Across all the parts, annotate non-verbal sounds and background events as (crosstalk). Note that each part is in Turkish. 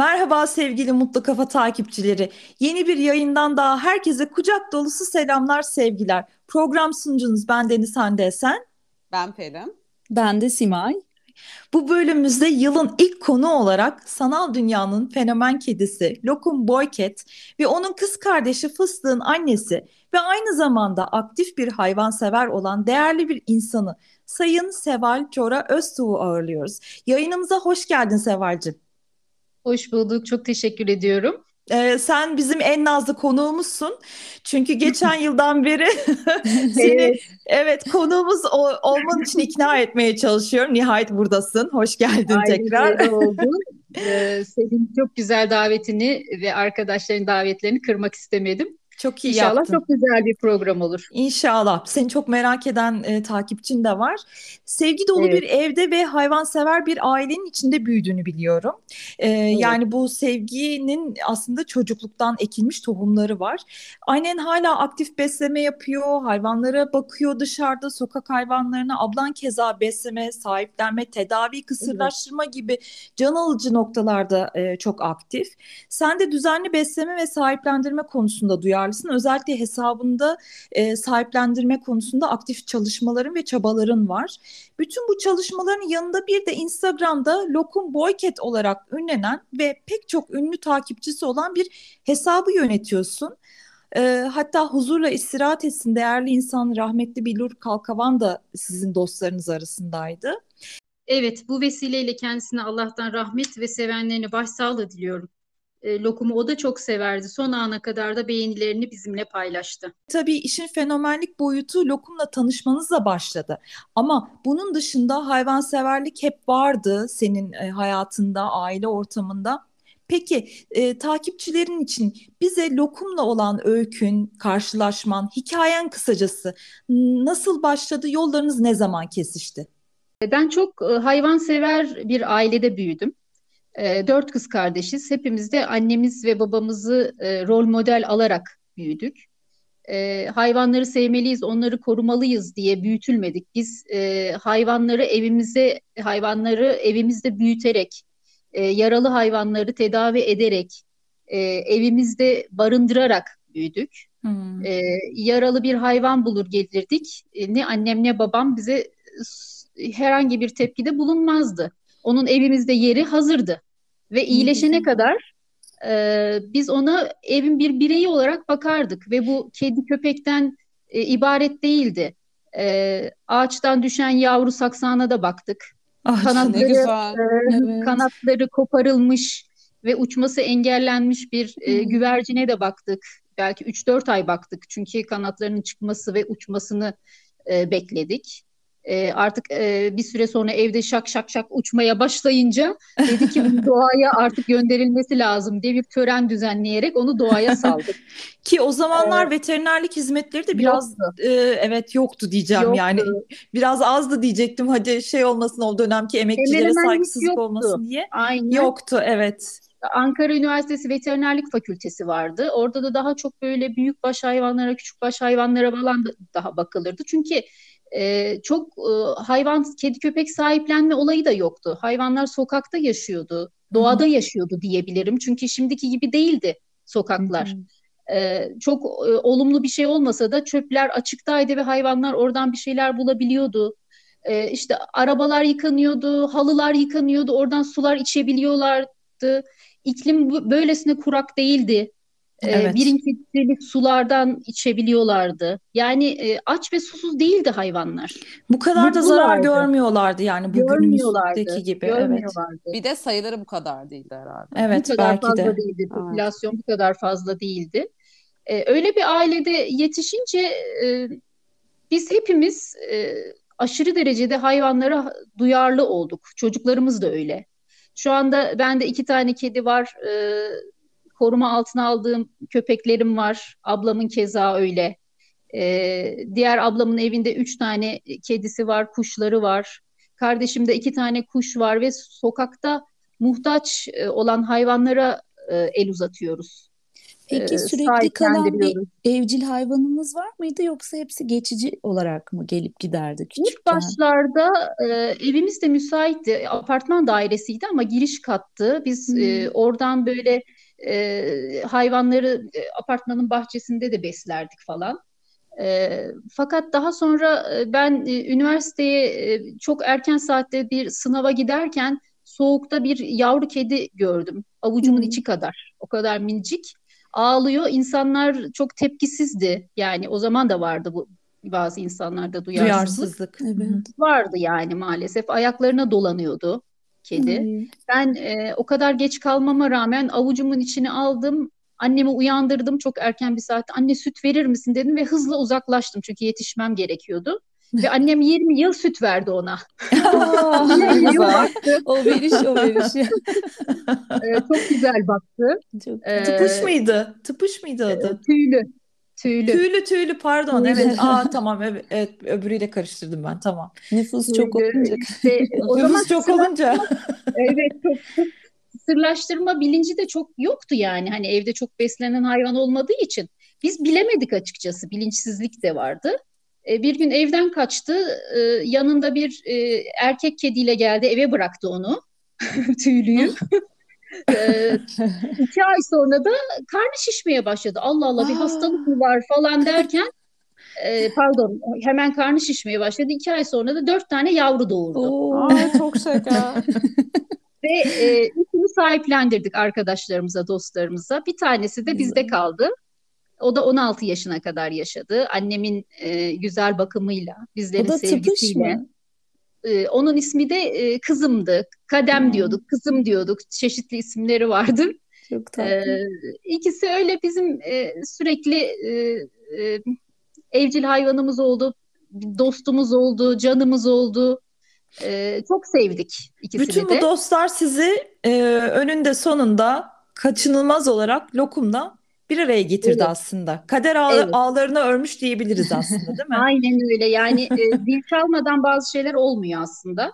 Merhaba sevgili Mutlu Kafa takipçileri. Yeni bir yayından daha herkese kucak dolusu selamlar, sevgiler. Program sunucunuz ben Deniz Hande Esen. Ben Perim. Ben de Simay. Bu bölümümüzde yılın ilk konu olarak sanal dünyanın fenomen kedisi Lokum Boyket ve onun kız kardeşi Fıstık'ın annesi ve aynı zamanda aktif bir hayvansever olan değerli bir insanı Sayın Seval Cora Öztuğ'u ağırlıyoruz. Yayınımıza hoş geldin Seval'cim. Hoş bulduk. Çok teşekkür ediyorum. Ee, sen bizim en nazlı konuğumuzsun. Çünkü geçen (laughs) yıldan beri (laughs) seni evet, evet konuğumuz ol, olman için ikna etmeye çalışıyorum. Nihayet buradasın. Hoş geldin Aynen tekrar. oldu. (laughs) Ee, senin çok güzel davetini ve arkadaşların davetlerini kırmak istemedim. Çok iyi İnşallah yaptın. çok güzel bir program olur. İnşallah. Seni çok merak eden e, takipçin de var. Sevgi dolu evet. bir evde ve hayvansever bir ailenin içinde büyüdüğünü biliyorum. E, evet. Yani bu sevginin aslında çocukluktan ekilmiş tohumları var. Annen hala aktif besleme yapıyor, hayvanlara bakıyor dışarıda, sokak hayvanlarına. Ablan keza besleme, sahiplenme, tedavi, kısırlaştırma evet. gibi can alıcı noktalarda e, çok aktif. Sen de düzenli besleme ve sahiplendirme konusunda duyarlı duyarlısın. Özellikle hesabında e, sahiplendirme konusunda aktif çalışmaların ve çabaların var. Bütün bu çalışmaların yanında bir de Instagram'da Lokum Boyket olarak ünlenen ve pek çok ünlü takipçisi olan bir hesabı yönetiyorsun. E, hatta huzurla istirahat etsin değerli insan rahmetli Bilur Kalkavan da sizin dostlarınız arasındaydı. Evet bu vesileyle kendisine Allah'tan rahmet ve sevenlerine başsağlığı diliyorum e, lokumu o da çok severdi. Son ana kadar da beğenilerini bizimle paylaştı. Tabii işin fenomenlik boyutu lokumla tanışmanızla başladı. Ama bunun dışında hayvanseverlik hep vardı senin e, hayatında, aile ortamında. Peki e, takipçilerin için bize lokumla olan öykün, karşılaşman, hikayen kısacası nasıl başladı, yollarınız ne zaman kesişti? Ben çok e, hayvansever bir ailede büyüdüm. E, dört kız kardeşiz. Hepimiz de annemiz ve babamızı e, rol model alarak büyüdük. E, hayvanları sevmeliyiz, onları korumalıyız diye büyütülmedik. Biz e, hayvanları evimize, hayvanları evimizde büyüterek, e, yaralı hayvanları tedavi ederek, e, evimizde barındırarak büyüdük. Hmm. E, yaralı bir hayvan bulur gelirdik. E, ne annem ne babam bize herhangi bir tepkide bulunmazdı. Onun evimizde yeri hazırdı. Ve iyileşene kadar e, biz ona evin bir bireyi olarak bakardık. Ve bu kedi köpekten e, ibaret değildi. E, ağaçtan düşen yavru saksağına da baktık. Ah, kanatları, ne güzel. E, evet. kanatları koparılmış ve uçması engellenmiş bir e, güvercine de baktık. Belki 3-4 ay baktık çünkü kanatlarının çıkması ve uçmasını e, bekledik e, artık e, bir süre sonra evde şak şak şak uçmaya başlayınca dedi ki doğaya artık gönderilmesi lazım diye bir tören düzenleyerek onu doğaya saldık. (laughs) ki o zamanlar ee, veterinerlik hizmetleri de biraz yoktu. E, evet yoktu diyeceğim yoktu. yani biraz azdı diyecektim hadi şey olmasın o dönemki emekçilere saygısızlık olmasın diye. Aynen. Yoktu evet. Ankara Üniversitesi Veterinerlik Fakültesi vardı. Orada da daha çok böyle büyük baş hayvanlara, küçük baş hayvanlara falan da daha bakılırdı. Çünkü e, çok e, hayvan, kedi köpek sahiplenme olayı da yoktu. Hayvanlar sokakta yaşıyordu, doğada hmm. yaşıyordu diyebilirim. Çünkü şimdiki gibi değildi sokaklar. Hmm. E, çok e, olumlu bir şey olmasa da çöpler açıktaydı ve hayvanlar oradan bir şeyler bulabiliyordu. E, işte arabalar yıkanıyordu, halılar yıkanıyordu, oradan sular içebiliyorlardı. İklim böylesine kurak değildi. Ee, evet. Birinci litrelik sulardan içebiliyorlardı. Yani e, aç ve susuz değildi hayvanlar. Bu kadar da zarar görmüyorlardı yani bugünümüzdeki gibi. Görmüyorlardı. Evet. Bir de sayıları bu kadar değildi herhalde. Evet bu kadar belki fazla de. değildi. Popülasyon evet. bu kadar fazla değildi. Ee, öyle bir ailede yetişince e, biz hepimiz e, aşırı derecede hayvanlara duyarlı olduk. Çocuklarımız da öyle. Şu anda bende iki tane kedi var. E, koruma altına aldığım köpeklerim var. Ablamın keza öyle. Ee, diğer ablamın evinde üç tane kedisi var, kuşları var. Kardeşimde iki tane kuş var ve sokakta muhtaç e, olan hayvanlara e, el uzatıyoruz. Peki sürekli kalan bir evcil hayvanımız var mıydı yoksa hepsi geçici olarak mı gelip giderdi küçükken? İlk başlarda e, evimiz de müsaitti. Apartman dairesiydi ama giriş kattı. Biz hmm. e, oradan böyle e, hayvanları e, apartmanın bahçesinde de beslerdik falan. E, fakat daha sonra e, ben e, üniversiteye e, çok erken saatte bir sınava giderken soğukta bir yavru kedi gördüm. Avucumun içi kadar. O kadar minicik. Ağlıyor. İnsanlar çok tepkisizdi. Yani o zaman da vardı bu bazı insanlarda duyarsızlık. duyarsızlık. Evet. Vardı yani maalesef. Ayaklarına dolanıyordu kedi. Hmm. Ben e, o kadar geç kalmama rağmen avucumun içine aldım. Annemi uyandırdım çok erken bir saatte. Anne süt verir misin dedim ve hızla uzaklaştım çünkü yetişmem gerekiyordu. Ve (laughs) annem 20 yıl süt verdi ona. (laughs) o veriş o veriş. (laughs) ee, çok güzel baktı. Çok. Ee, tıpış mıydı? Tıpış mıydı adı? Tüylü. Tüylü. Tüylü tüylü pardon tüylü. evet. Aa (laughs) tamam evet, evet öbürüyle karıştırdım ben tamam. Nüfus tüylü. çok olunca. İşte, o (laughs) Nüfus çok olunca. (laughs) evet çok, çok sırlaştırma bilinci de çok yoktu yani. Hani evde çok beslenen hayvan olmadığı için. Biz bilemedik açıkçası. Bilinçsizlik de vardı. E, bir gün evden kaçtı. E, yanında bir e, erkek kediyle geldi. Eve bıraktı onu. Tüylüyü. E, (laughs) iki ay sonra da karnı şişmeye başladı. Allah Allah bir hastalık mı var falan derken e, pardon hemen karnı şişmeye başladı. İki ay sonra da dört tane yavru doğurdu. Aa, çok şeker. (laughs) Ve e, ikini sahiplendirdik arkadaşlarımıza, dostlarımıza. Bir tanesi de bizde kaldı. O da 16 yaşına kadar yaşadı. Annemin e, güzel bakımıyla, bizlerin o da sevgisiyle. Mı? E, onun ismi de e, kızımdı. Kadem hmm. diyorduk, kızım diyorduk. Çeşitli isimleri vardı. Çok tatlı. E, ikisi öyle bizim e, sürekli e, e, evcil hayvanımız oldu, dostumuz oldu, canımız oldu. Ee, çok sevdik ikisini Bütün de. bu dostlar sizi e, önünde sonunda kaçınılmaz olarak lokumda bir araya getirdi evet. aslında. Kader ağ evet. ağlarını örmüş diyebiliriz aslında değil mi? (laughs) Aynen öyle yani e, zil çalmadan bazı şeyler olmuyor aslında.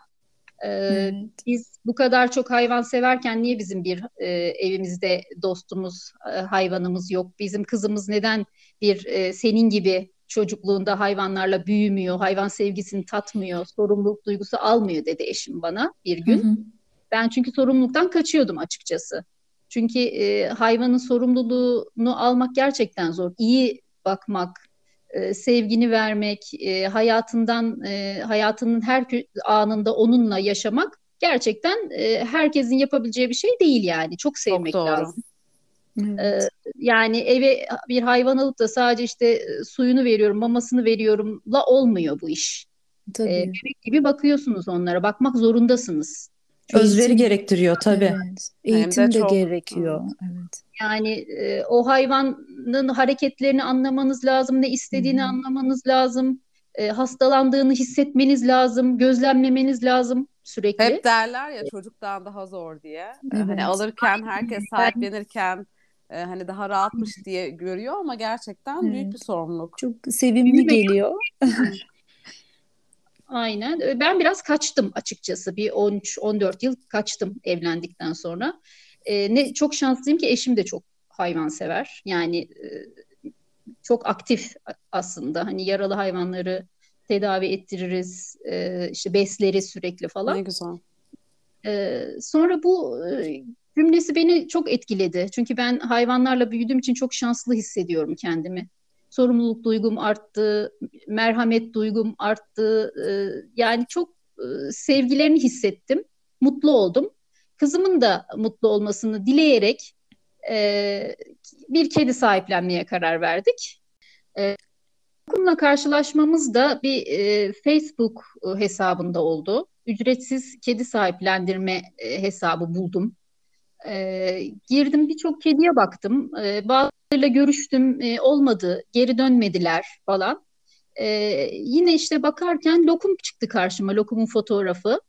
Ee, evet. Biz bu kadar çok hayvan severken niye bizim bir e, evimizde dostumuz, e, hayvanımız yok? Bizim kızımız neden bir e, senin gibi çocukluğunda hayvanlarla büyümüyor, hayvan sevgisini tatmıyor, sorumluluk duygusu almıyor dedi eşim bana bir gün. Hı hı. Ben çünkü sorumluluktan kaçıyordum açıkçası. Çünkü e, hayvanın sorumluluğunu almak gerçekten zor. İyi bakmak, e, sevgini vermek, e, hayatından e, hayatının her anında onunla yaşamak gerçekten e, herkesin yapabileceği bir şey değil yani. Çok sevmek Çok doğru. lazım. Evet. yani eve bir hayvan alıp da sadece işte suyunu veriyorum, mamasını veriyorumla olmuyor bu iş. Tabii. Ee, bebek gibi bakıyorsunuz onlara. Bakmak zorundasınız. Özveri Eğitim, gerektiriyor tabii. Evet. Eğitim de, de çok... gerekiyor. Evet. Yani e, o hayvanın hareketlerini anlamanız lazım, ne istediğini hmm. anlamanız lazım. E, hastalandığını hissetmeniz lazım, gözlemlemeniz lazım sürekli. Hep derler ya çocuktan daha zor diye. Evet. Hani alırken herkes sahiplenirken e, hani daha rahatmış diye görüyor ama gerçekten evet. büyük bir sorumluluk. Çok sevimli geliyor. (laughs) Aynen. Ben biraz kaçtım açıkçası. Bir 13-14 yıl kaçtım evlendikten sonra. Ee, ne çok şanslıyım ki eşim de çok hayvan sever. Yani e, çok aktif aslında. Hani yaralı hayvanları tedavi ettiririz, e, işte besleriz sürekli falan. Ne güzel. Ee, sonra bu e, cümlesi beni çok etkiledi. Çünkü ben hayvanlarla büyüdüğüm için çok şanslı hissediyorum kendimi. Sorumluluk duygum arttı, merhamet duygum arttı. Ee, yani çok e, sevgilerini hissettim, mutlu oldum. Kızımın da mutlu olmasını dileyerek e, bir kedi sahiplenmeye karar verdik. E, Bununla karşılaşmamız da bir Facebook hesabında oldu. Ücretsiz kedi sahiplendirme hesabı buldum e, girdim birçok kediye baktım. E, bazılarıyla görüştüm. E, olmadı. Geri dönmediler falan. E, yine işte bakarken lokum çıktı karşıma. Lokumun fotoğrafı.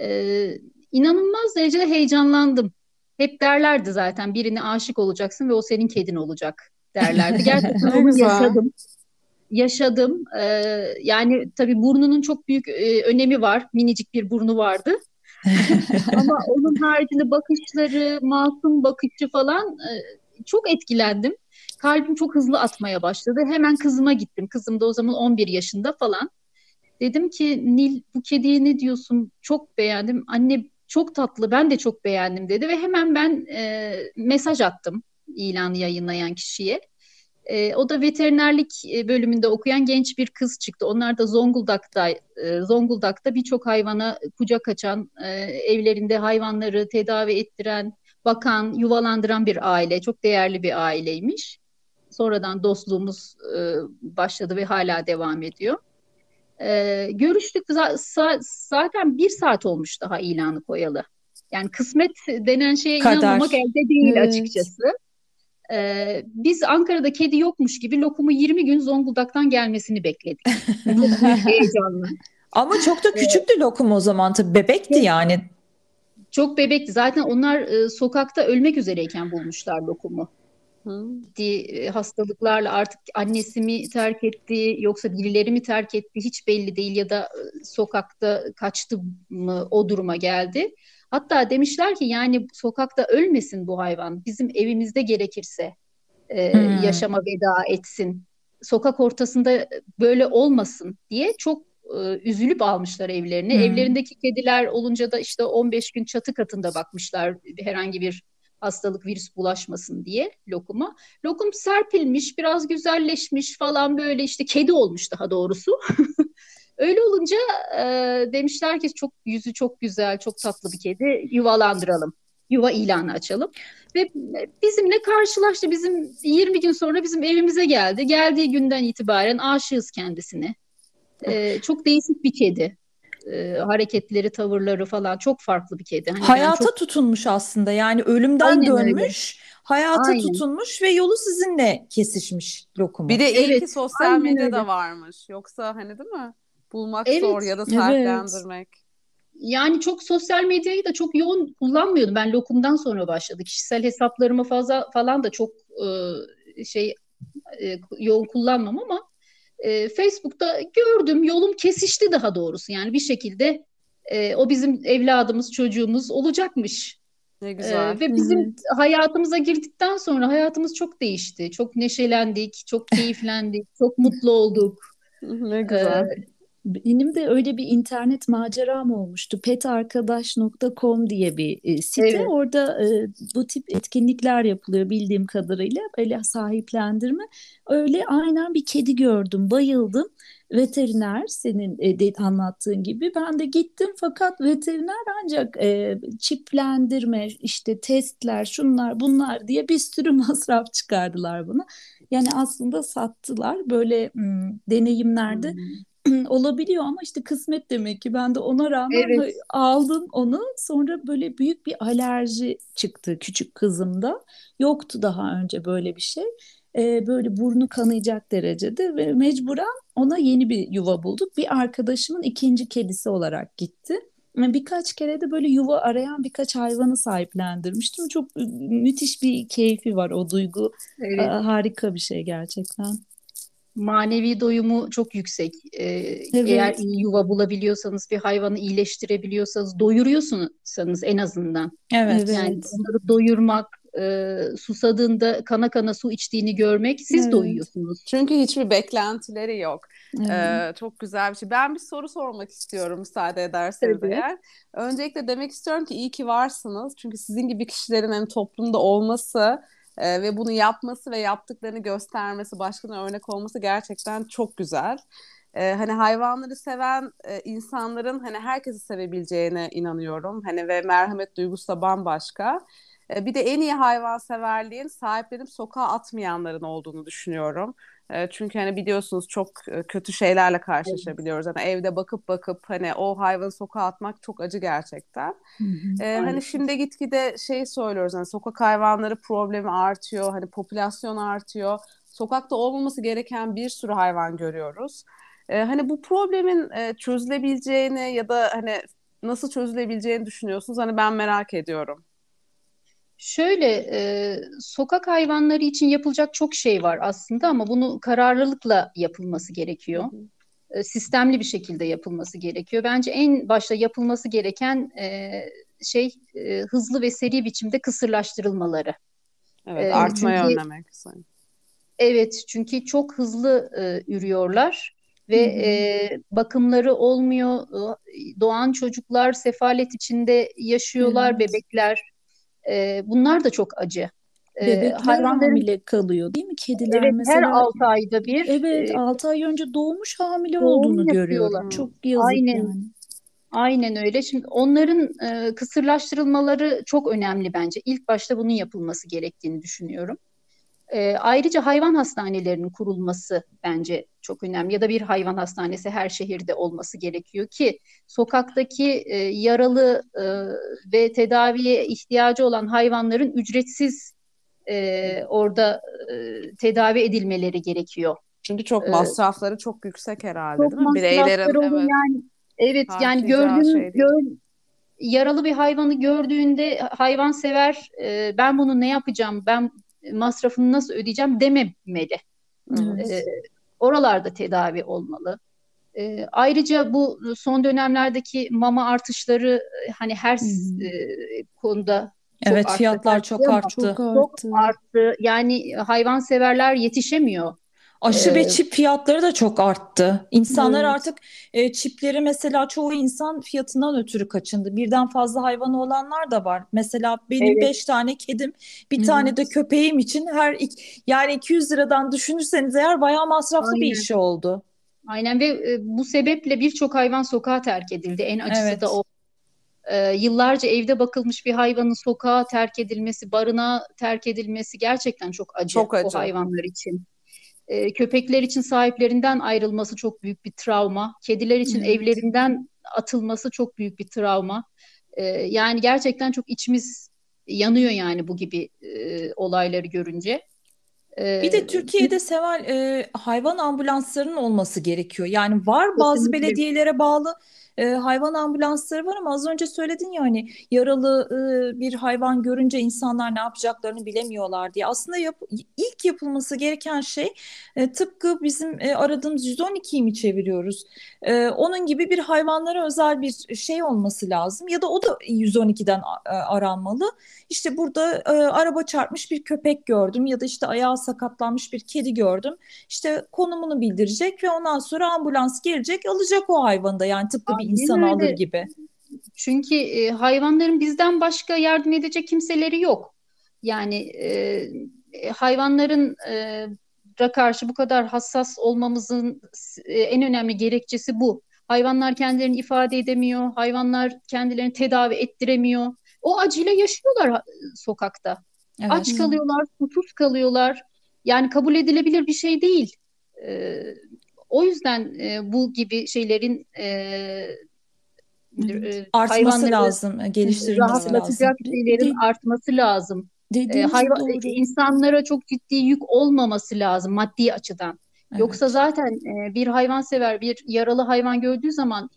E, inanılmaz derecede heyecanlandım. Hep derlerdi zaten birine aşık olacaksın ve o senin kedin olacak derlerdi. (laughs) Gerçekten onu yaşadım. Yaşadım. Ee, yani tabii burnunun çok büyük e, önemi var. Minicik bir burnu vardı. (laughs) Ama onun haricinde bakışları, masum bakışı falan e, çok etkilendim. Kalbim çok hızlı atmaya başladı. Hemen kızıma gittim. Kızım da o zaman 11 yaşında falan. Dedim ki Nil bu kediye ne diyorsun? Çok beğendim. Anne çok tatlı ben de çok beğendim dedi ve hemen ben e, mesaj attım ilanı yayınlayan kişiye. E, o da veterinerlik e, bölümünde okuyan genç bir kız çıktı. Onlar da Zonguldak'ta e, Zonguldak'ta birçok hayvana kucak açan, e, evlerinde hayvanları tedavi ettiren, bakan, yuvalandıran bir aile. Çok değerli bir aileymiş. Sonradan dostluğumuz e, başladı ve hala devam ediyor. E, görüştük zaten bir saat olmuş daha ilanı koyalı. Yani kısmet denen şeye Kadar. inanmamak elde değil evet. açıkçası. Ee, biz Ankara'da kedi yokmuş gibi lokumu 20 gün Zonguldak'tan gelmesini bekledik. (laughs) heyecanlı. Ama çok da küçüktü lokum o zaman tabii bebekti yani. Çok bebekti. Zaten onlar e, sokakta ölmek üzereyken bulmuşlar lokumu. Di, hastalıklarla artık annesi mi terk etti yoksa birileri mi terk etti hiç belli değil ya da e, sokakta kaçtı mı o duruma geldi. Hatta demişler ki yani sokakta ölmesin bu hayvan bizim evimizde gerekirse e, hmm. yaşama veda etsin. Sokak ortasında böyle olmasın diye çok e, üzülüp almışlar evlerini. Hmm. Evlerindeki kediler olunca da işte 15 gün çatı katında bakmışlar herhangi bir hastalık virüs bulaşmasın diye lokuma. Lokum serpilmiş, biraz güzelleşmiş falan böyle işte kedi olmuş daha doğrusu. (laughs) Öyle olunca e, demişler ki çok yüzü çok güzel, çok tatlı bir kedi yuvalandıralım. Yuva ilanı açalım. Ve bizimle karşılaştı. Bizim 20 gün sonra bizim evimize geldi. Geldiği günden itibaren aşığız kendisine. E, çok değişik bir kedi e, hareketleri, tavırları falan çok farklı bir kedi. Hani hayata çok... tutunmuş aslında. Yani ölümden Aynen dönmüş, öyle. hayata Aynen. tutunmuş ve yolu sizinle kesişmiş lokumu. Bir de iyi evet. ki sosyal medyada varmış. Yoksa hani değil mi? Bulmak evet. zor ya da sahiplendirmek. Evet. Yani çok sosyal medyayı da çok yoğun kullanmıyordum. Ben lokumdan sonra başladı. Kişisel hesaplarımı fazla falan da çok e, şey e, yoğun kullanmam ama e, Facebook'ta gördüm yolum kesişti daha doğrusu yani bir şekilde e, o bizim evladımız çocuğumuz olacakmış. Ne güzel. E, ve bizim evet. hayatımıza girdikten sonra hayatımız çok değişti. Çok neşelendik, çok keyiflendik, çok mutlu olduk. (laughs) ne güzel. E, benim de öyle bir internet maceram olmuştu. petarkadaş.com diye bir e, site. Evet. Orada e, bu tip etkinlikler yapılıyor bildiğim kadarıyla. Böyle sahiplendirme. Öyle aynen bir kedi gördüm. Bayıldım. Veteriner senin e, de, anlattığın gibi. Ben de gittim fakat veteriner ancak e, çiplendirme, işte testler, şunlar bunlar diye bir sürü (laughs) masraf çıkardılar bana. Yani aslında sattılar. Böyle m, deneyimlerde hmm (clears throat) olabiliyor ama işte kısmet demek ki. Ben de ona rağmen evet. aldım onu. Sonra böyle büyük bir alerji çıktı küçük kızımda. Yoktu daha önce böyle bir şey. Ee, böyle burnu kanayacak derecede ve mecburen ona yeni bir yuva bulduk. Bir arkadaşımın ikinci kedisi olarak gitti. Birkaç kere de böyle yuva arayan birkaç hayvanı sahiplendirmiştim. Çok müthiş bir keyfi var. O duygu evet. harika bir şey gerçekten manevi doyumu çok yüksek. Ee, evet. Eğer iyi yuva bulabiliyorsanız, bir hayvanı iyileştirebiliyorsanız, doyuruyorsunuz en azından. Evet. Yani evet. onları doyurmak, e, susadığında kana kana su içtiğini görmek, siz evet. doyuyorsunuz. Çünkü hiçbir beklentileri yok. Evet. Ee, çok güzel bir şey. Ben bir soru sormak istiyorum müsaade ederseniz evet. eğer. Öncelikle demek istiyorum ki iyi ki varsınız. Çünkü sizin gibi kişilerin hani toplumda olması e, ve bunu yapması ve yaptıklarını göstermesi, başkalarına örnek olması gerçekten çok güzel. E, hani hayvanları seven e, insanların hani herkesi sevebileceğine inanıyorum. Hani ve merhamet duygusu da bambaşka. E, bir de en iyi hayvanseverliğin sahiplenip sokağa atmayanların olduğunu düşünüyorum. E, çünkü hani biliyorsunuz çok e, kötü şeylerle karşılaşabiliyoruz. Hani evde bakıp bakıp hani o hayvanı sokağa atmak çok acı gerçekten. Hı hı. E, hani şimdi gitgide şey söylüyoruz hani sokak hayvanları problemi artıyor. Hani popülasyon artıyor. Sokakta olmaması gereken bir sürü hayvan görüyoruz. E, hani bu problemin e, çözülebileceğini ya da hani nasıl çözülebileceğini düşünüyorsunuz? Hani ben merak ediyorum. Şöyle e, sokak hayvanları için yapılacak çok şey var aslında ama bunu kararlılıkla yapılması gerekiyor. Hı hı. E, sistemli bir şekilde yapılması gerekiyor. Bence en başta yapılması gereken e, şey e, hızlı ve seri biçimde kısırlaştırılmaları. Evet, e, artmayı çünkü, önlemek. Evet, çünkü çok hızlı e, ürüyorlar ve e, bakımları olmuyor. Doğan çocuklar sefalet içinde yaşıyorlar, evet. bebekler. E, bunlar da çok acı. Bebekler hayvanların... hamile kalıyor değil mi? Kediler evet, mesela. her 6 ayda bir. Evet, e, 6 ay önce doğmuş hamile doğum olduğunu görüyorlar. Çok yazık Aynen. yani. Aynen öyle. Şimdi onların e, kısırlaştırılmaları çok önemli bence. İlk başta bunun yapılması gerektiğini düşünüyorum. E, ayrıca hayvan hastanelerinin kurulması bence çok önemli. Ya da bir hayvan hastanesi her şehirde olması gerekiyor ki sokaktaki e, yaralı e, ve tedaviye ihtiyacı olan hayvanların ücretsiz e, orada e, tedavi edilmeleri gerekiyor. Çünkü çok masrafları ee, çok yüksek herhalde çok değil mi? Bireylerin evet. Yani evet yani gördüğün şey gör, yaralı bir hayvanı gördüğünde hayvan sever e, ben bunu ne yapacağım ben masrafını nasıl ödeyeceğim dememeli. Evet. E, oralarda tedavi olmalı. E, ayrıca bu son dönemlerdeki mama artışları hani her hmm. e, konuda çok evet arttı. fiyatlar çok arttı. Çok arttı. Çok arttı. Yani hayvan severler yetişemiyor. Aşı ve çip fiyatları da çok arttı. İnsanlar evet. artık e, çipleri mesela çoğu insan fiyatından ötürü kaçındı. Birden fazla hayvanı olanlar da var. Mesela benim evet. beş tane kedim, bir tane de köpeğim için her iki, yani 200 liradan düşünürseniz eğer bayağı masraflı Aynen. bir iş oldu. Aynen ve e, bu sebeple birçok hayvan sokağa terk edildi. En acısı evet. da o. E, yıllarca evde bakılmış bir hayvanın sokağa terk edilmesi, barına terk edilmesi gerçekten çok acı, çok acı. o hayvanlar için. E, köpekler için sahiplerinden ayrılması çok büyük bir travma. Kediler için evet. evlerinden atılması çok büyük bir travma. E, yani gerçekten çok içimiz yanıyor yani bu gibi e, olayları görünce. Bir de Türkiye'de Seval e, hayvan ambulanslarının olması gerekiyor. Yani var bazı belediyelere bağlı e, hayvan ambulansları var ama az önce söyledin ya hani yaralı e, bir hayvan görünce insanlar ne yapacaklarını bilemiyorlar diye. Aslında yap, ilk yapılması gereken şey e, tıpkı bizim e, aradığımız 112'yi mi çeviriyoruz? E, onun gibi bir hayvanlara özel bir şey olması lazım ya da o da 112'den e, aranmalı. İşte burada e, araba çarpmış bir köpek gördüm ya da işte ayağı sakatlanmış bir kedi gördüm. İşte konumunu bildirecek ve ondan sonra ambulans gelecek alacak o hayvanı da yani tıpkı bir insan alır gibi. Çünkü e, hayvanların bizden başka yardım edecek kimseleri yok. Yani e, e hayvanların e, karşı bu kadar hassas olmamızın e, en önemli gerekçesi bu. Hayvanlar kendilerini ifade edemiyor, hayvanlar kendilerini tedavi ettiremiyor. O acıyla yaşıyorlar sokakta. Evet. Aç kalıyorlar, susuz kalıyorlar. Yani kabul edilebilir bir şey değil. Ee, o yüzden e, bu gibi şeylerin e, e, artması lazım, geliştirilmesi lazım. şeylerin artması lazım. E, hayvan doğru. insanlara çok ciddi yük olmaması lazım maddi açıdan. Evet. Yoksa zaten e, bir hayvansever bir yaralı hayvan gördüğü zaman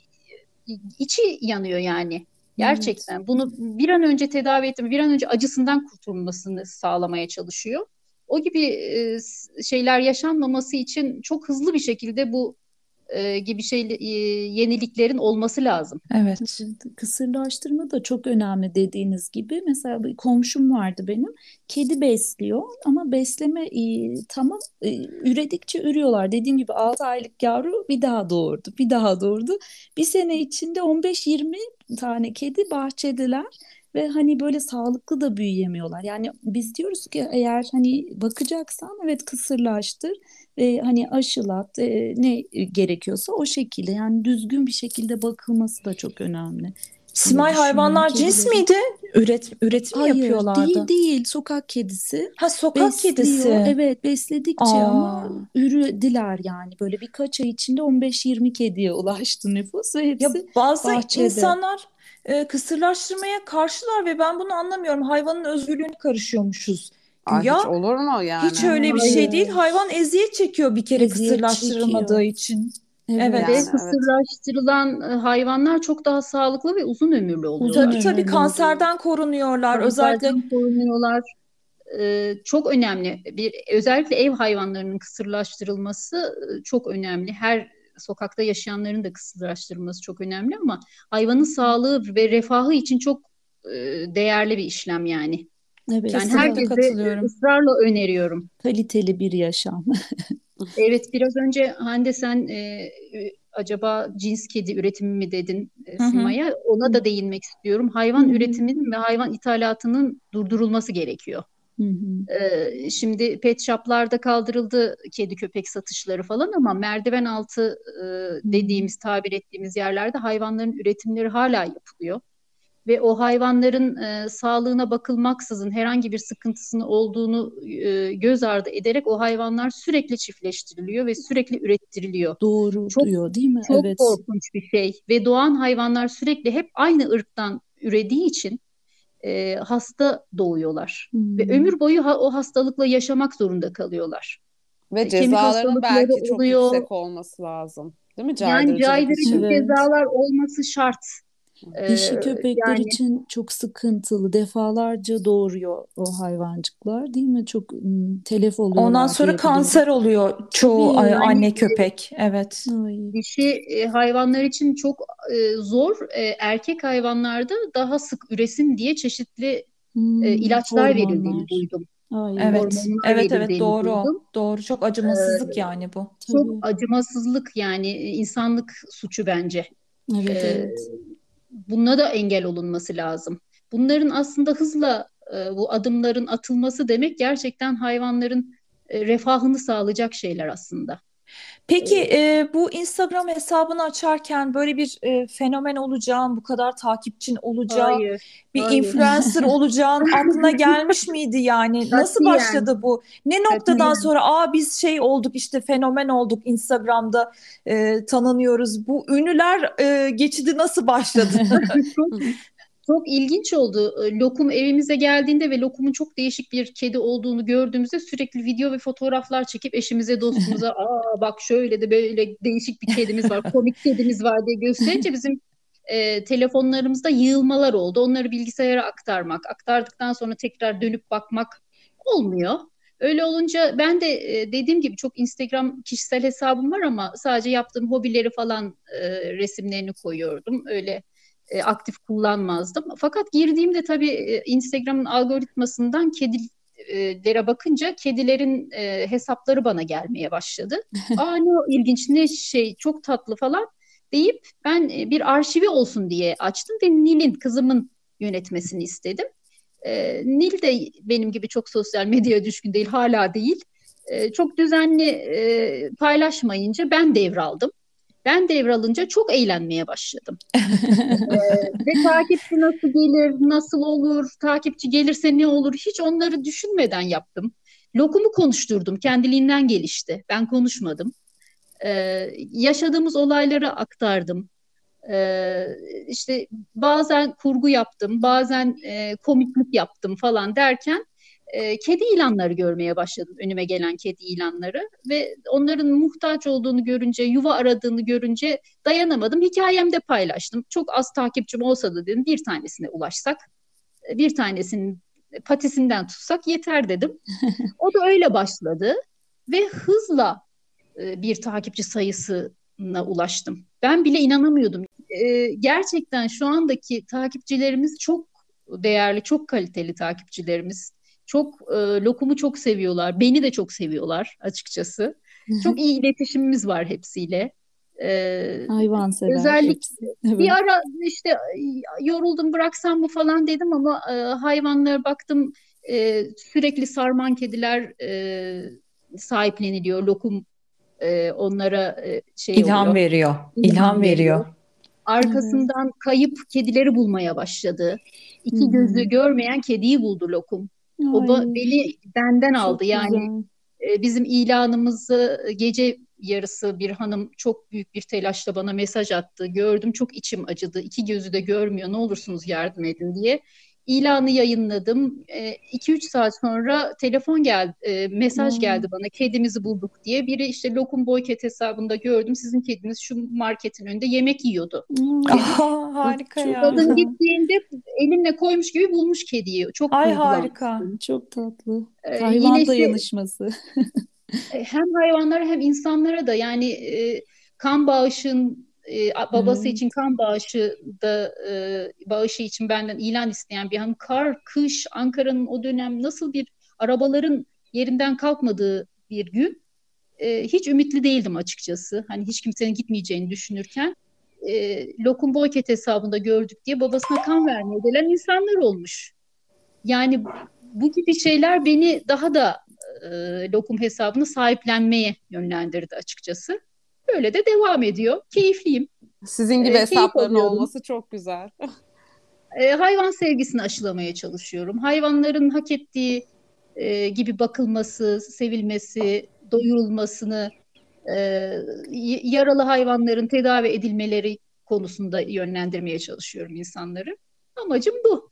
e, içi yanıyor yani. Gerçekten evet. bunu bir an önce tedavi etme, bir an önce acısından kurtulmasını sağlamaya çalışıyor o gibi e, şeyler yaşanmaması için çok hızlı bir şekilde bu e, gibi şey e, yeniliklerin olması lazım. Evet. Kısırlaştırma da çok önemli dediğiniz gibi. Mesela bir komşum vardı benim. Kedi besliyor ama besleme e, tamam e, üredikçe ürüyorlar. Dediğim gibi 6 aylık yavru bir daha doğurdu. Bir daha doğurdu. Bir sene içinde 15-20 tane kedi bahçedeler ve hani böyle sağlıklı da büyüyemiyorlar. Yani biz diyoruz ki eğer hani bakacaksan evet kısırlaştır ve hani aşılat e, ne gerekiyorsa o şekilde yani düzgün bir şekilde bakılması da çok önemli. Simay hayvanlar cins miydi? Üret, üretim Hayır, yapıyorlardı. değil değil sokak kedisi. Ha sokak Besliyor. kedisi. Evet besledikçe Aa. ama ürediler yani. Böyle birkaç ay içinde 15-20 kediye ulaştı nüfus ve hepsi ya bazı bahçede. insanlar e, kısırlaştırmaya karşılar ve ben bunu anlamıyorum. Hayvanın özgürlüğünü karışıyormuşuz. Ay, ya hiç olur mu yani? Hiç öyle bir şey değil. Hayvan eziyet çekiyor bir kere eziyet kısırlaştırılmadığı çekiyor. için. Evet. evet. Yani, kısırlaştırılan evet. hayvanlar çok daha sağlıklı ve uzun ömürlü oluyorlar. Tabii tabii kanserden korunuyorlar. Kanserden özellikle korunuyorlar. Ee, çok önemli. Bir özellikle ev hayvanlarının kısırlaştırılması çok önemli. Her sokakta yaşayanların da kısırlaştırılması çok önemli ama hayvanın sağlığı ve refahı için çok e, değerli bir işlem yani. Evet, yani herkese ısrarla öneriyorum. Kaliteli bir yaşam. (laughs) evet biraz önce Hande sen e, acaba cins kedi üretimi mi dedin e, Sima'ya? Ona da değinmek istiyorum. Hayvan Hı-hı. üretiminin ve hayvan ithalatının durdurulması gerekiyor. Hı hı. Ee, şimdi pet shoplarda kaldırıldı kedi köpek satışları falan ama merdiven altı e, dediğimiz tabir ettiğimiz yerlerde hayvanların üretimleri hala yapılıyor ve o hayvanların e, sağlığına bakılmaksızın herhangi bir sıkıntısının olduğunu e, göz ardı ederek o hayvanlar sürekli çiftleştiriliyor ve sürekli ürettiriliyor. Doğru çok, diyor değil mi? Çok evet. korkunç bir şey ve doğan hayvanlar sürekli hep aynı ırktan ürediği için e, hasta doğuyorlar hmm. ve ömür boyu ha, o hastalıkla yaşamak zorunda kalıyorlar. Ve e, cezaların belki çok oluyor. yüksek olması lazım. Değil mi? Caydırıcı yani caydırıcı cezalar olması şart. Dişi köpekler yani, için çok sıkıntılı. Defalarca doğuruyor o hayvancıklar değil mi? Çok telef oluyor. Ondan sonra kanser oluyor çoğu yani, anne köpek. Evet. Ay. Dişi hayvanlar için çok zor. Erkek hayvanlarda daha sık üresin diye çeşitli hmm, ilaçlar hormonlar. verildiğini duydum. Ay, evet, evet, evet doğru. Duydum. Doğru. Çok acımasızlık ee, yani bu. Çok Tabii. acımasızlık yani insanlık suçu bence. Evet, ee, evet bununla da engel olunması lazım. Bunların aslında hızla e, bu adımların atılması demek gerçekten hayvanların e, refahını sağlayacak şeyler aslında. Peki e, bu Instagram hesabını açarken böyle bir e, fenomen olacağın, bu kadar takipçin olacağı, hayır, bir hayır. influencer (laughs) olacağın aklına gelmiş miydi yani? Nasıl başladı bu? Ne noktadan sonra aa biz şey olduk işte fenomen olduk Instagram'da e, tanınıyoruz. Bu ünlüler e, geçidi nasıl başladı? (laughs) (laughs) Çok ilginç oldu. Ee, Lokum evimize geldiğinde ve Lokum'un çok değişik bir kedi olduğunu gördüğümüzde sürekli video ve fotoğraflar çekip eşimize, dostumuza (laughs) aa bak şöyle de böyle değişik bir kedimiz var, komik kedimiz var diye gösterince bizim e, telefonlarımızda yığılmalar oldu. Onları bilgisayara aktarmak, aktardıktan sonra tekrar dönüp bakmak olmuyor. Öyle olunca ben de e, dediğim gibi çok Instagram kişisel hesabım var ama sadece yaptığım hobileri falan e, resimlerini koyuyordum. Öyle e, aktif kullanmazdım. Fakat girdiğimde tabii e, Instagram'ın algoritmasından kedilere bakınca kedilerin e, hesapları bana gelmeye başladı. (laughs) Aa ne ilginç ne şey çok tatlı falan deyip ben e, bir arşivi olsun diye açtım ve Nil'in kızımın yönetmesini istedim. E, Nil de benim gibi çok sosyal medya düşkün değil hala değil. E, çok düzenli e, paylaşmayınca ben devraldım. Ben devralınca çok eğlenmeye başladım. (laughs) ee, ve takipçi nasıl gelir, nasıl olur, takipçi gelirse ne olur hiç onları düşünmeden yaptım. Lokumu konuşturdum, kendiliğinden gelişti. Ben konuşmadım. Ee, yaşadığımız olayları aktardım. Ee, işte bazen kurgu yaptım, bazen e, komiklik yaptım falan derken e, kedi ilanları görmeye başladım önüme gelen kedi ilanları. Ve onların muhtaç olduğunu görünce yuva aradığını görünce dayanamadım. Hikayemde paylaştım. Çok az takipçim olsa da dedim bir tanesine ulaşsak bir tanesinin patisinden tutsak yeter dedim. (laughs) O da öyle başladı ve hızla e, bir takipçi sayısına ulaştım. Ben bile inanamıyordum. E, gerçekten şu andaki takipçilerimiz çok değerli, çok kaliteli takipçilerimiz. Çok e, lokumu çok seviyorlar. Beni de çok seviyorlar açıkçası. Çok iyi iletişimimiz var hepsiyle. Ee, Hayvansever. Özellikle evet. bir ara işte yoruldum bıraksam mı falan dedim ama e, hayvanlara baktım e, sürekli sarman kediler e, sahipleniliyor. Lokum e, onlara e, şey ilham oluyor. veriyor. İlham, ilham veriyor. veriyor. Arkasından evet. kayıp kedileri bulmaya başladı. İki hmm. gözü görmeyen kediyi buldu Lokum. O beni benden aldı. Yani e, bizim ilanımızı gece yarısı bir hanım çok büyük bir telaşla bana mesaj attı. Gördüm çok içim acıdı. İki gözü de görmüyor. Ne olursunuz yardım edin diye ilanı yayınladım. 2-3 e, saat sonra telefon geldi, e, mesaj hmm. geldi bana. Kedimizi bulduk diye. Biri işte Lokum Boyket hesabında gördüm. Sizin kediniz şu marketin önünde yemek yiyordu. Hmm. Aha, (laughs) harika ya. Kadın gittiğinde elimle koymuş gibi bulmuş kediyi. Çok Ay harika. Çok tatlı. Ee, Hayvan dayanışması. (laughs) hem hayvanlara hem insanlara da yani e, kan bağışın e, babası hmm. için kan bağışı da e, bağışı için benden ilan isteyen bir hanım. Kar, kış, Ankara'nın o dönem nasıl bir arabaların yerinden kalkmadığı bir gün e, hiç ümitli değildim açıkçası. Hani hiç kimsenin gitmeyeceğini düşünürken e, lokum boyket hesabında gördük diye babasına kan vermeye gelen insanlar olmuş. Yani bu gibi şeyler beni daha da e, lokum hesabını sahiplenmeye yönlendirdi açıkçası. Böyle de devam ediyor. Keyifliyim. Sizin gibi e, hesapların olması çok güzel. e, hayvan sevgisini aşılamaya çalışıyorum. Hayvanların hak ettiği e, gibi bakılması, sevilmesi, doyurulmasını, e, yaralı hayvanların tedavi edilmeleri konusunda yönlendirmeye çalışıyorum insanları. Amacım bu.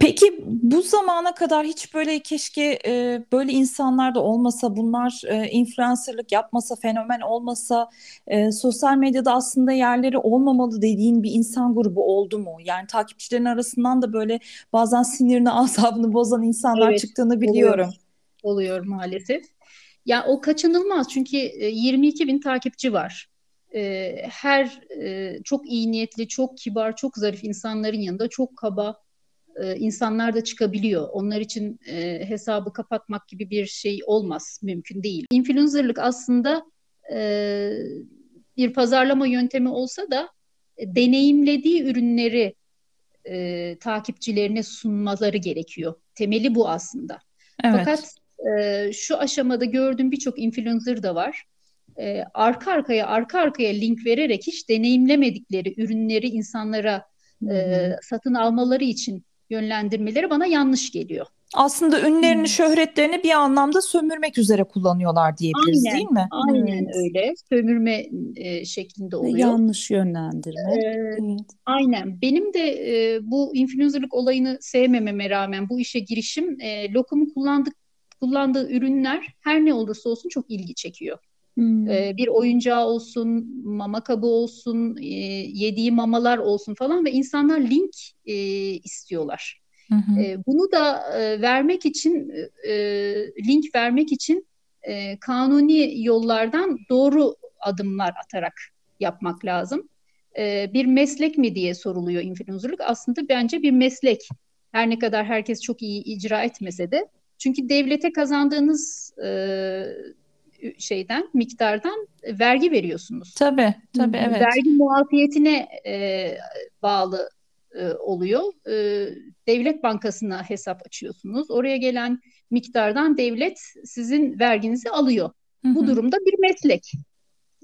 Peki bu zamana kadar hiç böyle keşke e, böyle insanlar da olmasa bunlar e, influencerlık yapmasa fenomen olmasa e, sosyal medyada aslında yerleri olmamalı dediğin bir insan grubu oldu mu? Yani takipçilerin arasından da böyle bazen sinirini (laughs) asabını bozan insanlar evet, çıktığını biliyorum. Oluyor, oluyor maalesef. Ya o kaçınılmaz çünkü 22 bin takipçi var. Her çok iyi niyetli, çok kibar, çok zarif insanların yanında çok kaba e, insanlar da çıkabiliyor. Onlar için e, hesabı kapatmak gibi bir şey olmaz, mümkün değil. Influencerlık aslında e, bir pazarlama yöntemi olsa da e, deneyimlediği ürünleri e, takipçilerine sunmaları gerekiyor. Temeli bu aslında. Evet. Fakat e, şu aşamada gördüğüm birçok influencer da var. E, arka arkaya arka arkaya link vererek hiç deneyimlemedikleri ürünleri insanlara e, satın almaları için yönlendirmeleri bana yanlış geliyor. Aslında ünlerini, evet. şöhretlerini bir anlamda sömürmek üzere kullanıyorlar diyebiliriz aynen, değil mi? Aynen evet. öyle. Sömürme e, şeklinde oluyor. Yanlış yönlendirme. Ee, evet. Aynen. Benim de e, bu influencerlık olayını sevmememe rağmen bu işe girişim e, lokumu kullandık kullandığı ürünler her ne olursa olsun çok ilgi çekiyor. Hmm. Ee, bir oyuncağı olsun, mama kabı olsun, e, yediği mamalar olsun falan ve insanlar link e, istiyorlar. Hmm. E, bunu da e, vermek için, e, link vermek için e, kanuni yollardan doğru adımlar atarak yapmak lazım. E, bir meslek mi diye soruluyor influencerlık. Aslında bence bir meslek. Her ne kadar herkes çok iyi icra etmese de. Çünkü devlete kazandığınız e, şeyden, miktardan e, vergi veriyorsunuz. Tabii, tabii evet. Vergi muafiyetine e, bağlı e, oluyor. E, devlet bankasına hesap açıyorsunuz. Oraya gelen miktardan devlet sizin verginizi alıyor. Hı-hı. Bu durumda bir meslek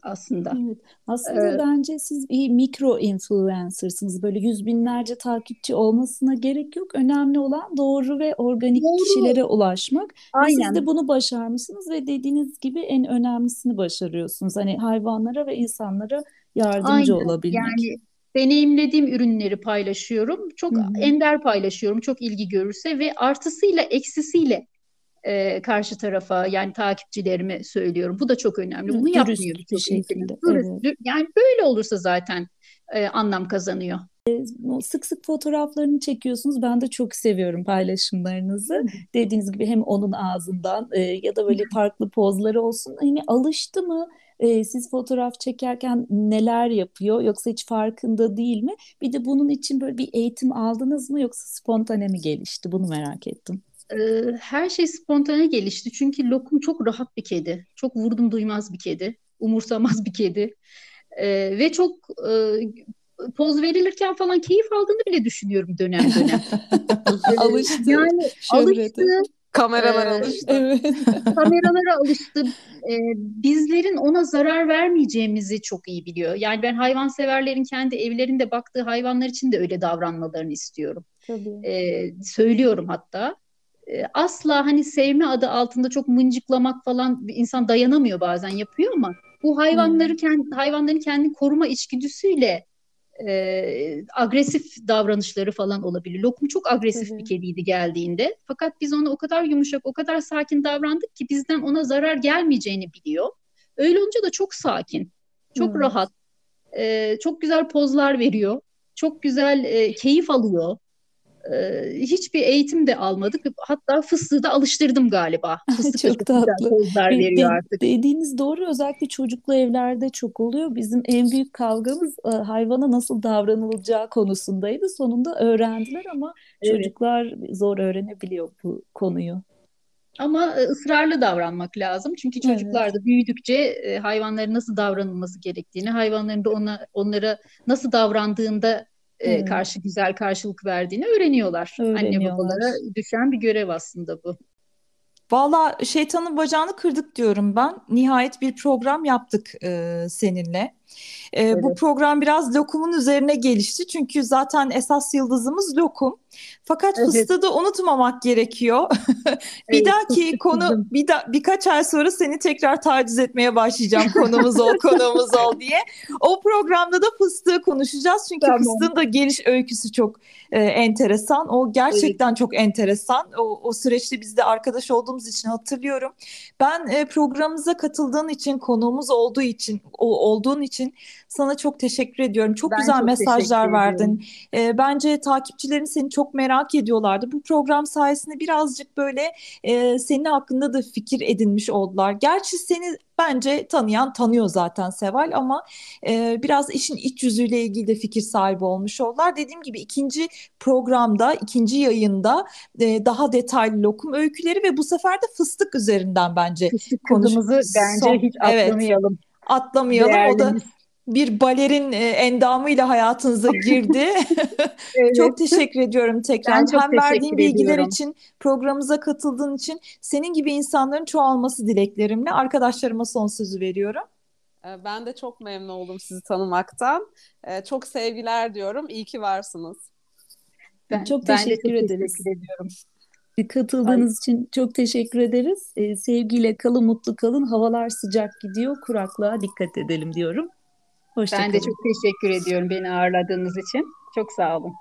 aslında. Evet. Aslında ee, bence siz bir mikro influencer'sınız. Böyle yüz binlerce takipçi olmasına gerek yok. Önemli olan doğru ve organik doğru. kişilere ulaşmak. Aynen. Ve siz de bunu başarmışsınız ve dediğiniz gibi en önemlisini başarıyorsunuz. Hani hayvanlara ve insanlara yardımcı Aynen. olabilmek. Yani deneyimlediğim ürünleri paylaşıyorum. Çok Hı-hı. ender paylaşıyorum. Çok ilgi görürse ve artısıyla eksisiyle e, karşı tarafa yani takipçilerime söylüyorum. Bu da çok önemli. Bunu Dürüst yapmıyor bir şekilde. Evet. Yani böyle olursa zaten e, anlam kazanıyor. E, sık sık fotoğraflarını çekiyorsunuz. Ben de çok seviyorum paylaşımlarınızı. Dediğiniz gibi hem onun ağzından e, ya da böyle farklı pozları olsun. Hani alıştı mı? E, siz fotoğraf çekerken neler yapıyor yoksa hiç farkında değil mi? Bir de bunun için böyle bir eğitim aldınız mı yoksa spontane mi gelişti? Bunu merak ettim her şey spontane gelişti. Çünkü Lokum çok rahat bir kedi. Çok vurdum duymaz bir kedi. Umursamaz bir kedi. E, ve çok e, poz verilirken falan keyif aldığını bile düşünüyorum dönem dönem. (laughs) alıştı. Yani alıştı. Kameralar ee, alıştı. Evet. (laughs) kameralara alıştı. Ee, bizlerin ona zarar vermeyeceğimizi çok iyi biliyor. Yani ben hayvanseverlerin kendi evlerinde baktığı hayvanlar için de öyle davranmalarını istiyorum. Tabii. Ee, söylüyorum hatta. Ee, asla hani sevme adı altında çok mıncıklamak falan insan dayanamıyor bazen yapıyor ama bu hayvanları hmm. kendi hayvanların kendi koruma içgüdüsüyle e, agresif davranışları falan olabilir. Lokum çok agresif bir kediydi geldiğinde. Fakat biz ona o kadar yumuşak, o kadar sakin davrandık ki bizden ona zarar gelmeyeceğini biliyor. Öyle olunca da çok sakin, çok hmm. rahat, e, çok güzel pozlar veriyor, çok güzel e, keyif alıyor. E, hiçbir eğitim de almadık. Hatta fıstığı da alıştırdım galiba. Fıstık (laughs) çok tatlı. Pozlar veriyor de, artık. Dediğiniz doğru özellikle çocuklu evlerde çok oluyor. Bizim en büyük kavgamız e, hayvana nasıl davranılacağı konusundaydı. Sonunda öğrendiler ama Evet. çocuklar zor öğrenebiliyor bu konuyu. Ama e, ısrarlı davranmak lazım. Çünkü çocuklar da büyüdükçe hayvanların nasıl davranılması gerektiğini, hayvanların da ona onlara nasıl davrandığında e, Evet. karşı güzel karşılık verdiğini öğreniyorlar. Anne Öğreniyorlar. babalara düşen bir görev aslında bu. Valla şeytanın bacağını kırdık diyorum ben. Nihayet bir program yaptık e, seninle. E, Bu Evet. program biraz lokumun üzerine gelişti. Çünkü zaten esas yıldızımız lokum. Fakat Evet. fıstığı da unutmamak gerekiyor. (laughs) Bir Evet, dahaki konu bir da, birkaç ay sonra seni tekrar taciz etmeye başlayacağım konumuz ol (laughs) konumuz ol diye. O programda da fıstığı konuşacağız. Çünkü Tamam. fıstığın da geliş öyküsü çok e, enteresan. O gerçekten çok enteresan. O, o süreçte biz de arkadaş olduğumuz için hatırlıyorum. Ben e, programımıza katıldığın için, konuğumuz olduğu için, o, olduğun için sana çok teşekkür ediyorum. Çok Ben güzel çok mesajlar verdin. E, bence takipçilerin seni çok merak ediyorlardı. Bu program sayesinde birazcık böyle e, senin hakkında da fikir edinmiş oldular. Gerçi seni bence tanıyan tanıyor zaten Seval ama e, biraz işin iç yüzüyle ilgili de fikir sahibi olmuş oldular. Dediğim gibi ikinci programda, ikinci yayında e, daha detaylı lokum öyküleri ve bu sefer de fıstık üzerinden bence Fıstık konuş- kızımızı bence hiç evet. Atlamayalım. atlamayalım. O da bir balerin e, endamıyla hayatınıza (laughs) girdi. Evet. Çok teşekkür ediyorum tekrar. Ben çok Hem verdiğin teşekkür bilgiler ediyorum. için, programımıza katıldığın için, senin gibi insanların çoğalması dileklerimle arkadaşlarıma son sözü veriyorum. Ee, Ben de çok memnun oldum sizi tanımaktan. Ee, Çok sevgiler diyorum. İyi ki varsınız. Ben, Çok ben de teşekkür çok ederiz. teşekkür ediyorum. Katıldığınız için çok teşekkür ederiz. Ee, sevgiyle kalın, mutlu kalın. Havalar sıcak gidiyor. Kuraklığa dikkat edelim diyorum. Hoşça Ben de çok teşekkür ediyorum beni ağırladığınız için. Çok sağ olun.